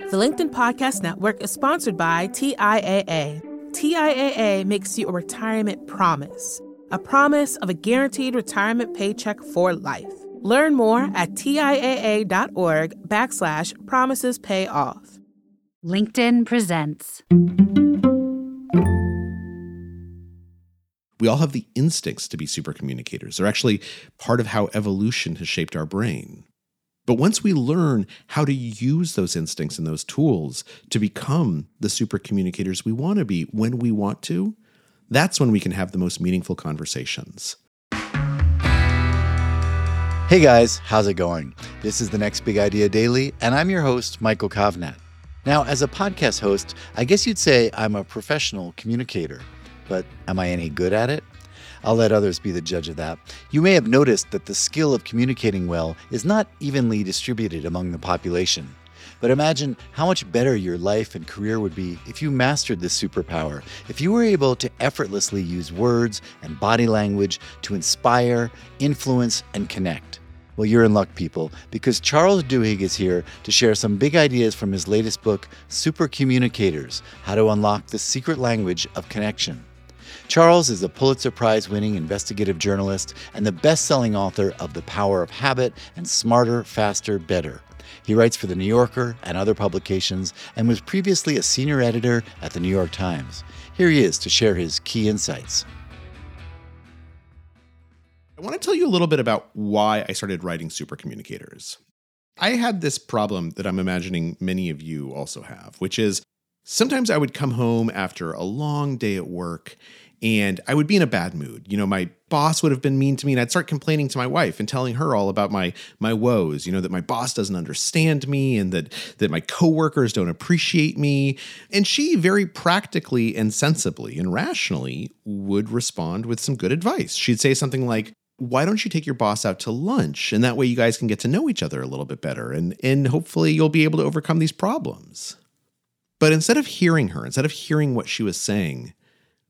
The LinkedIn Podcast Network is sponsored by TIAA. TIAA makes you a retirement promise, a promise of a guaranteed retirement paycheck for life. Learn more at TIAA.org backslash promises pay off. LinkedIn presents. We all have the instincts to be super communicators. They're actually part of how evolution has shaped our brain. But once we learn how to use those instincts and those tools to become the super communicators we want to be when we want to, that's when we can have the most meaningful conversations. Hey guys, how's it going? This is the Next Big Idea Daily, and I'm your host, Michael Kovnat. Now, as a podcast host, I guess you'd say I'm a professional communicator, but am I any good at it? I'll let others be the judge of that. You may have noticed that the skill of communicating well is not evenly distributed among the population. But imagine how much better your life and career would be if you mastered this superpower, if you were able to effortlessly use words and body language to inspire, influence, and connect. Well, you're in luck, people, because Charles Duhigg is here to share some big ideas from his latest book, Super Communicators How to Unlock the Secret Language of Connection. Charles is a Pulitzer Prize winning investigative journalist and the best selling author of The Power of Habit and Smarter, Faster, Better. He writes for The New Yorker and other publications and was previously a senior editor at The New York Times. Here he is to share his key insights. I want to tell you a little bit about why I started writing Super Communicators. I had this problem that I'm imagining many of you also have, which is sometimes I would come home after a long day at work and I would be in a bad mood. You know, my boss would have been mean to me and I'd start complaining to my wife and telling her all about my my woes, you know, that my boss doesn't understand me and that that my coworkers don't appreciate me. And she very practically and sensibly and rationally would respond with some good advice. She'd say something like, why don't you take your boss out to lunch and that way you guys can get to know each other a little bit better and and hopefully you'll be able to overcome these problems. But instead of hearing her, instead of hearing what she was saying,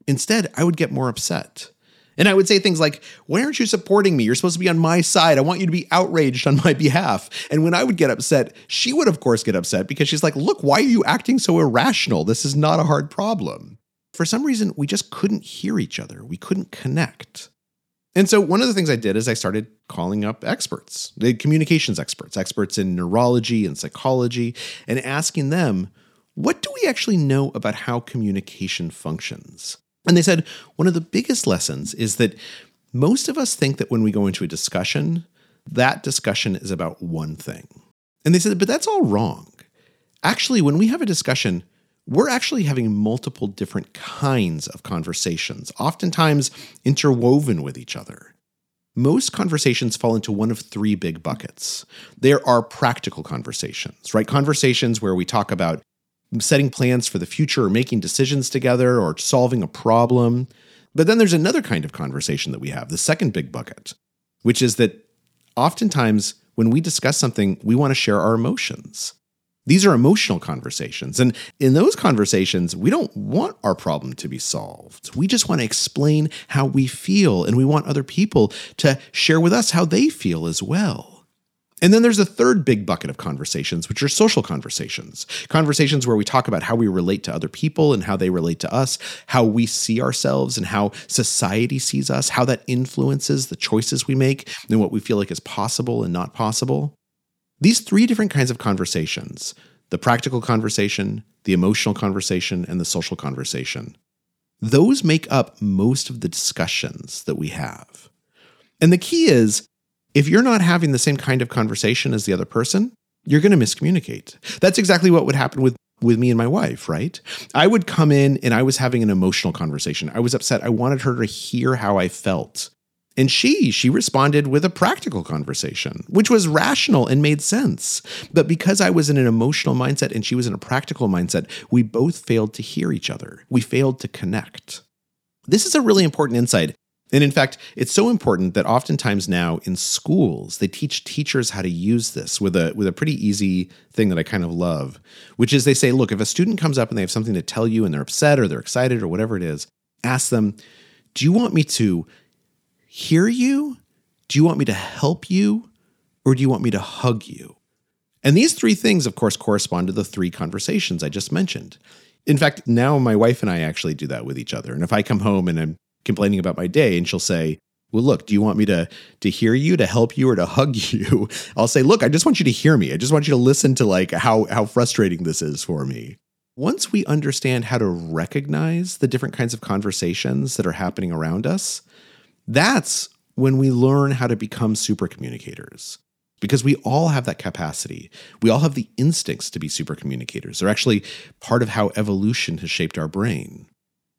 Instead, I would get more upset. And I would say things like, Why aren't you supporting me? You're supposed to be on my side. I want you to be outraged on my behalf. And when I would get upset, she would, of course, get upset because she's like, Look, why are you acting so irrational? This is not a hard problem. For some reason, we just couldn't hear each other, we couldn't connect. And so, one of the things I did is I started calling up experts, the communications experts, experts in neurology and psychology, and asking them, What do we actually know about how communication functions? And they said one of the biggest lessons is that most of us think that when we go into a discussion, that discussion is about one thing. And they said, but that's all wrong. Actually, when we have a discussion, we're actually having multiple different kinds of conversations, oftentimes interwoven with each other. Most conversations fall into one of three big buckets. There are practical conversations, right? Conversations where we talk about setting plans for the future or making decisions together or solving a problem. But then there's another kind of conversation that we have, the second big bucket, which is that oftentimes when we discuss something, we want to share our emotions. These are emotional conversations. And in those conversations, we don't want our problem to be solved. We just want to explain how we feel, and we want other people to share with us how they feel as well. And then there's a third big bucket of conversations, which are social conversations. Conversations where we talk about how we relate to other people and how they relate to us, how we see ourselves and how society sees us, how that influences the choices we make and what we feel like is possible and not possible. These three different kinds of conversations the practical conversation, the emotional conversation, and the social conversation those make up most of the discussions that we have. And the key is if you're not having the same kind of conversation as the other person, you're going to miscommunicate. That's exactly what would happen with with me and my wife, right? I would come in and I was having an emotional conversation. I was upset. I wanted her to hear how I felt. And she, she responded with a practical conversation, which was rational and made sense. But because I was in an emotional mindset and she was in a practical mindset, we both failed to hear each other. We failed to connect. This is a really important insight and in fact, it's so important that oftentimes now in schools they teach teachers how to use this with a with a pretty easy thing that I kind of love, which is they say, look, if a student comes up and they have something to tell you and they're upset or they're excited or whatever it is, ask them, "Do you want me to hear you? Do you want me to help you? Or do you want me to hug you?" And these three things, of course, correspond to the three conversations I just mentioned. In fact, now my wife and I actually do that with each other. And if I come home and I'm complaining about my day and she'll say, well, look, do you want me to to hear you, to help you, or to hug you? I'll say, look, I just want you to hear me. I just want you to listen to like how how frustrating this is for me. Once we understand how to recognize the different kinds of conversations that are happening around us, that's when we learn how to become super communicators. Because we all have that capacity. We all have the instincts to be super communicators. They're actually part of how evolution has shaped our brain.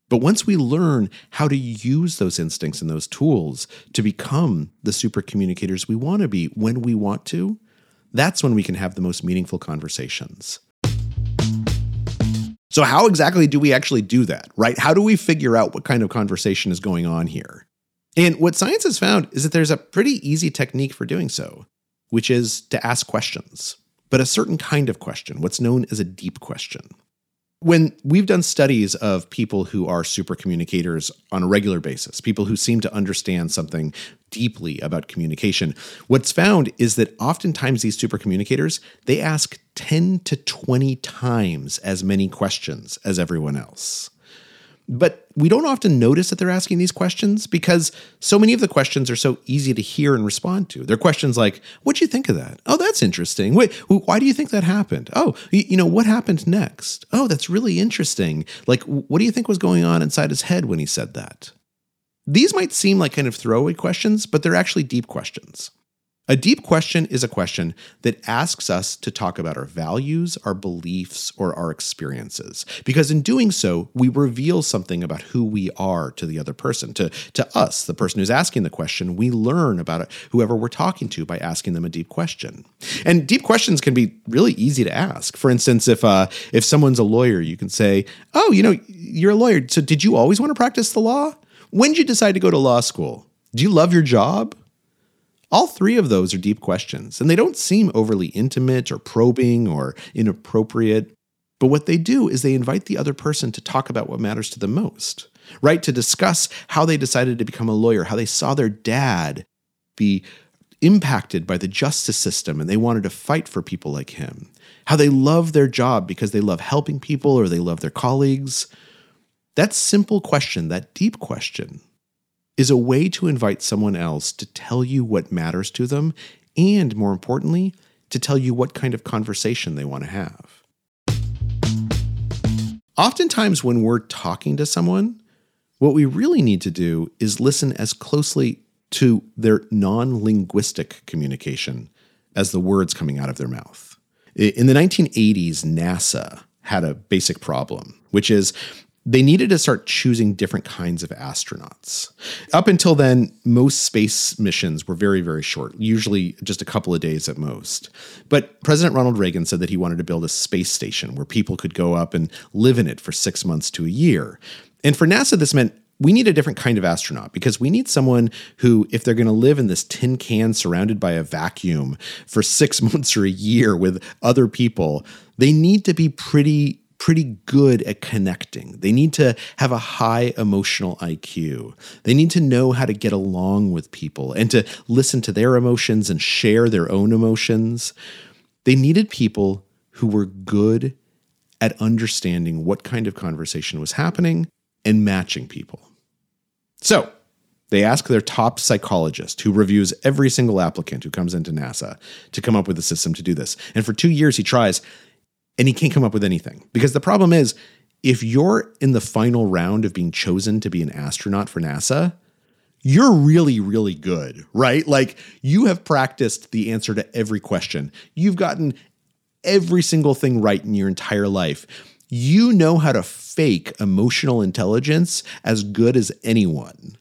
But once we learn how to use those instincts and those tools to become the super communicators we want to be when we want to, that's when we can have the most meaningful conversations. So, how exactly do we actually do that, right? How do we figure out what kind of conversation is going on here? And what science has found is that there's a pretty easy technique for doing so, which is to ask questions, but a certain kind of question, what's known as a deep question when we've done studies of people who are super communicators on a regular basis, people who seem to understand something deeply about communication, what's found is that oftentimes these super communicators, they ask 10 to 20 times as many questions as everyone else. But we don't often notice that they're asking these questions because so many of the questions are so easy to hear and respond to. They're questions like, What'd you think of that? Oh, that's interesting. Wait, why do you think that happened? Oh, you know, what happened next? Oh, that's really interesting. Like, what do you think was going on inside his head when he said that? These might seem like kind of throwaway questions, but they're actually deep questions. A deep question is a question that asks us to talk about our values, our beliefs, or our experiences. Because in doing so, we reveal something about who we are to the other person. To, to us, the person who's asking the question, we learn about it, whoever we're talking to by asking them a deep question. And deep questions can be really easy to ask. For instance, if uh, if someone's a lawyer, you can say, "Oh, you know, you're a lawyer. So did you always want to practice the law? When did you decide to go to law school? Do you love your job?" All three of those are deep questions, and they don't seem overly intimate or probing or inappropriate. But what they do is they invite the other person to talk about what matters to them most, right? To discuss how they decided to become a lawyer, how they saw their dad be impacted by the justice system and they wanted to fight for people like him, how they love their job because they love helping people or they love their colleagues. That simple question, that deep question, is a way to invite someone else to tell you what matters to them, and more importantly, to tell you what kind of conversation they want to have. Oftentimes, when we're talking to someone, what we really need to do is listen as closely to their non linguistic communication as the words coming out of their mouth. In the 1980s, NASA had a basic problem, which is they needed to start choosing different kinds of astronauts. Up until then, most space missions were very, very short, usually just a couple of days at most. But President Ronald Reagan said that he wanted to build a space station where people could go up and live in it for six months to a year. And for NASA, this meant we need a different kind of astronaut because we need someone who, if they're going to live in this tin can surrounded by a vacuum for six months or a year with other people, they need to be pretty pretty good at connecting. They need to have a high emotional IQ. They need to know how to get along with people and to listen to their emotions and share their own emotions. They needed people who were good at understanding what kind of conversation was happening and matching people. So, they ask their top psychologist, who reviews every single applicant who comes into NASA, to come up with a system to do this. And for two years, he tries and he can't come up with anything. Because the problem is, if you're in the final round of being chosen to be an astronaut for NASA, you're really, really good, right? Like you have practiced the answer to every question. You've gotten every single thing right in your entire life. You know how to fake emotional intelligence as good as anyone.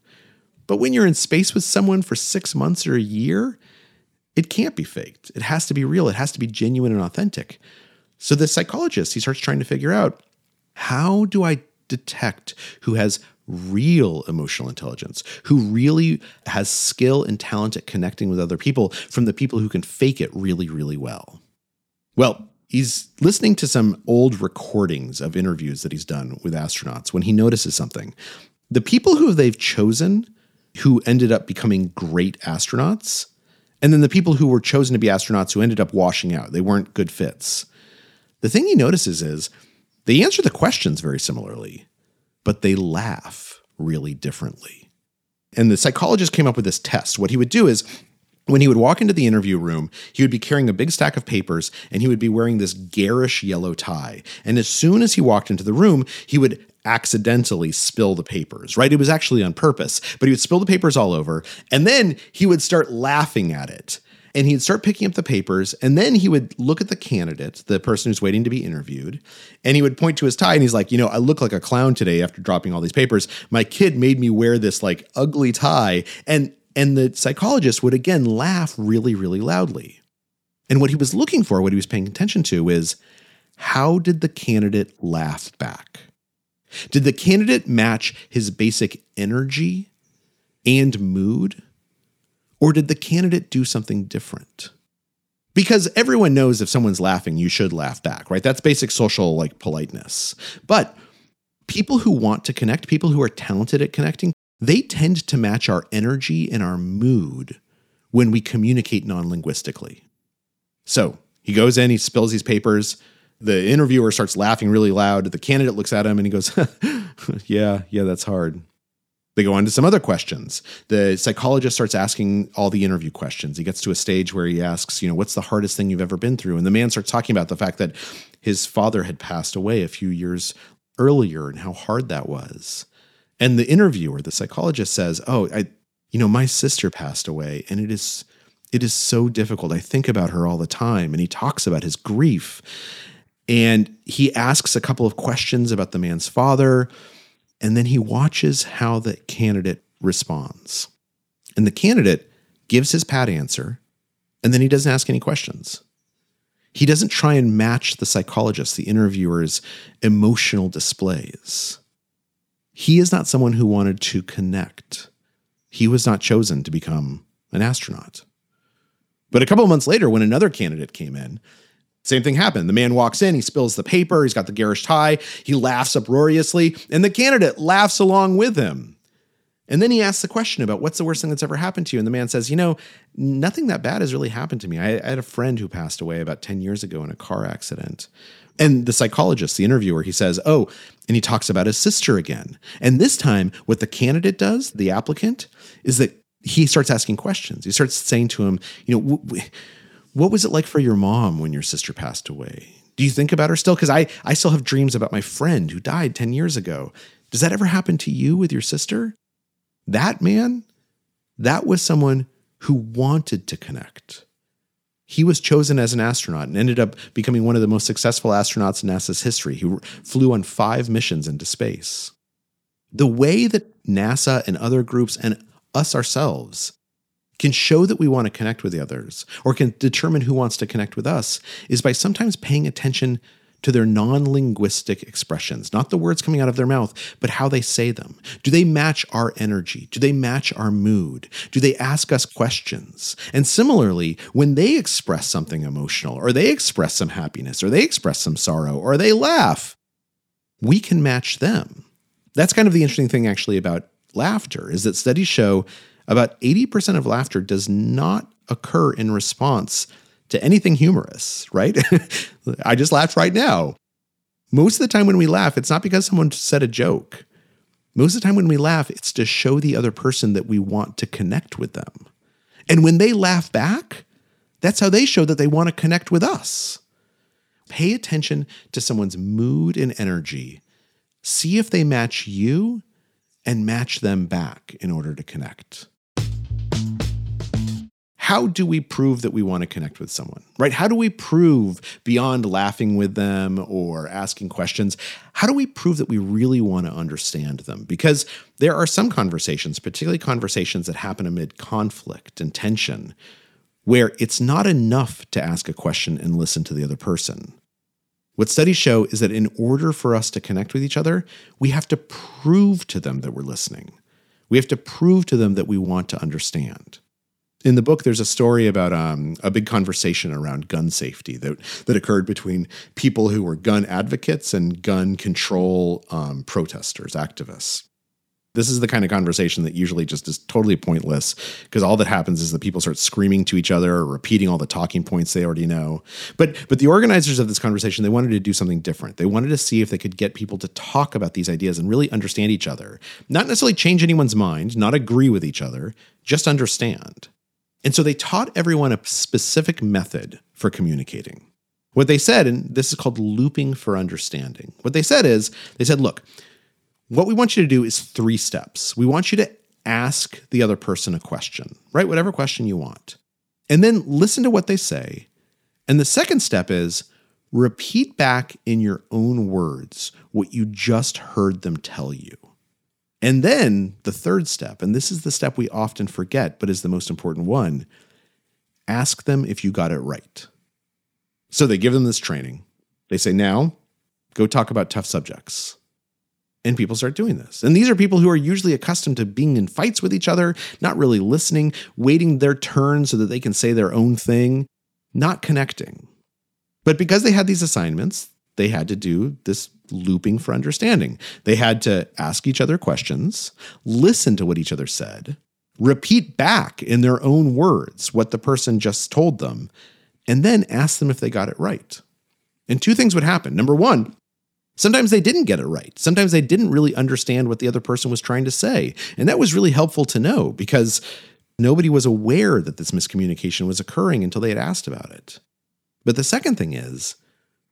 But when you're in space with someone for six months or a year, it can't be faked. It has to be real. It has to be genuine and authentic. So the psychologist, he starts trying to figure out how do I detect who has real emotional intelligence, who really has skill and talent at connecting with other people from the people who can fake it really, really well. Well, he's listening to some old recordings of interviews that he's done with astronauts when he notices something. The people who they've chosen who ended up becoming great astronauts And then the people who were chosen to be astronauts who ended up washing out, they weren't good fits. The thing he notices is they answer the questions very similarly, but they laugh really differently. And the psychologist came up with this test. What he would do is when he would walk into the interview room, he would be carrying a big stack of papers and he would be wearing this garish yellow tie. And as soon as he walked into the room, he would accidentally spill the papers, right? It was actually on purpose, but he would spill the papers all over and then he would start laughing at it. And he'd start picking up the papers, and then he would look at the candidate, the person who's waiting to be interviewed, and he would point to his tie and he's like, You know, I look like a clown today after dropping all these papers. My kid made me wear this like ugly tie. And and the psychologist would again laugh really, really loudly. And what he was looking for, what he was paying attention to, is how did the candidate laugh back? Did the candidate match his basic energy and mood? Or did the candidate do something different? Because everyone knows if someone's laughing, you should laugh back, right? That's basic social like politeness. But people who want to connect, people who are talented at connecting, they tend to match our energy and our mood when we communicate non linguistically. So he goes in, he spills these papers. The interviewer starts laughing really loud. The candidate looks at him and he goes, Yeah, yeah, that's hard. They go on to some other questions. The psychologist starts asking all the interview questions. He gets to a stage where he asks, you know, what's the hardest thing you've ever been through? And the man starts talking about the fact that his father had passed away a few years earlier and how hard that was. And the interviewer, the psychologist says, "Oh, I you know, my sister passed away and it is it is so difficult. I think about her all the time." And he talks about his grief. And he asks a couple of questions about the man's father, and then he watches how the candidate responds. And the candidate gives his pat answer, and then he doesn't ask any questions. He doesn't try and match the psychologist, the interviewer's emotional displays. He is not someone who wanted to connect. He was not chosen to become an astronaut. But a couple months later, when another candidate came in, same thing happened. The man walks in, he spills the paper, he's got the garish tie, he laughs uproariously, and the candidate laughs along with him. And then he asks the question about what's the worst thing that's ever happened to you? And the man says, You know, nothing that bad has really happened to me. I, I had a friend who passed away about 10 years ago in a car accident. And the psychologist, the interviewer, he says, Oh, and he talks about his sister again. And this time, what the candidate does, the applicant, is that he starts asking questions. He starts saying to him, You know, what was it like for your mom when your sister passed away? Do you think about her still? Because I, I still have dreams about my friend who died 10 years ago. Does that ever happen to you with your sister? That man, that was someone who wanted to connect. He was chosen as an astronaut and ended up becoming one of the most successful astronauts in NASA's history. He flew on five missions into space. The way that NASA and other groups and us ourselves can show that we want to connect with the others or can determine who wants to connect with us is by sometimes paying attention to their non linguistic expressions, not the words coming out of their mouth, but how they say them. Do they match our energy? Do they match our mood? Do they ask us questions? And similarly, when they express something emotional, or they express some happiness, or they express some sorrow, or they laugh, we can match them. That's kind of the interesting thing, actually, about laughter, is that studies show about 80% of laughter does not occur in response to anything humorous, right? I just laughed right now. Most of the time when we laugh, it's not because someone said a joke. Most of the time when we laugh, it's to show the other person that we want to connect with them. And when they laugh back, that's how they show that they want to connect with us. Pay attention to someone's mood and energy. See if they match you and match them back in order to connect how do we prove that we want to connect with someone, right? How do we prove beyond laughing with them or asking questions? How do we prove that we really want to understand them? Because there are some conversations, particularly conversations that happen amid conflict and tension, where it's not enough to ask a question and listen to the other person. What studies show is that in order for us to connect with each other, we have to prove to them that we're listening. We have to prove to them that we want to understand in the book, there's a story about um, a big conversation around gun safety that that occurred between people who were gun advocates and gun control um, protesters, activists. This is the kind of conversation that usually just is totally pointless because all that happens is that people start screaming to each other or repeating all the talking points they already know. But but the organizers of this conversation they wanted to do something different. They wanted to see if they could get people to talk about these ideas and really understand each other. Not necessarily change anyone's mind, not agree with each other, just understand. And so they taught everyone a specific method for communicating. What they said, and this is called looping for understanding. What they said is, they said, look, what we want you to do is three steps. We want you to ask the other person a question, right? Whatever question you want. And then listen to what they say. And the second step is repeat back in your own words what you just heard them tell you. And then the third step, and this is the step we often forget, but is the most important one ask them if you got it right. So they give them this training. They say, now go talk about tough subjects. And people start doing this. And these are people who are usually accustomed to being in fights with each other, not really listening, waiting their turn so that they can say their own thing, not connecting. But because they had these assignments, they had to do this looping for understanding. They had to ask each other questions, listen to what each other said, repeat back in their own words what the person just told them, and then ask them if they got it right. And two things would happen. Number one, Sometimes they didn't get it right. Sometimes they didn't really understand what the other person was trying to say. And that was really helpful to know because nobody was aware that this miscommunication was occurring until they had asked about it. But the second thing is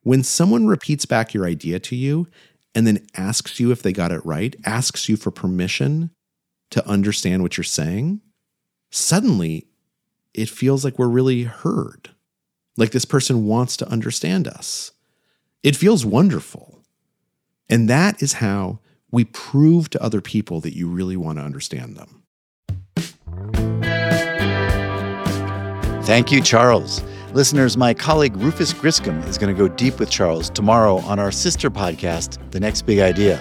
when someone repeats back your idea to you and then asks you if they got it right, asks you for permission to understand what you're saying, suddenly it feels like we're really heard. Like this person wants to understand us. It feels wonderful. And that is how we prove to other people that you really want to understand them. Thank you, Charles. Listeners, my colleague Rufus Griscom is going to go deep with Charles tomorrow on our sister podcast, The Next Big Idea.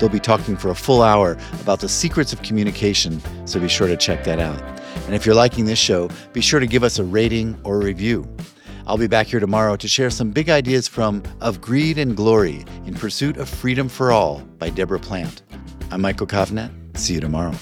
They'll be talking for a full hour about the secrets of communication, so be sure to check that out. And if you're liking this show, be sure to give us a rating or a review. I'll be back here tomorrow to share some big ideas from Of Greed and Glory in Pursuit of Freedom for All by Deborah Plant. I'm Michael Kovnat. See you tomorrow.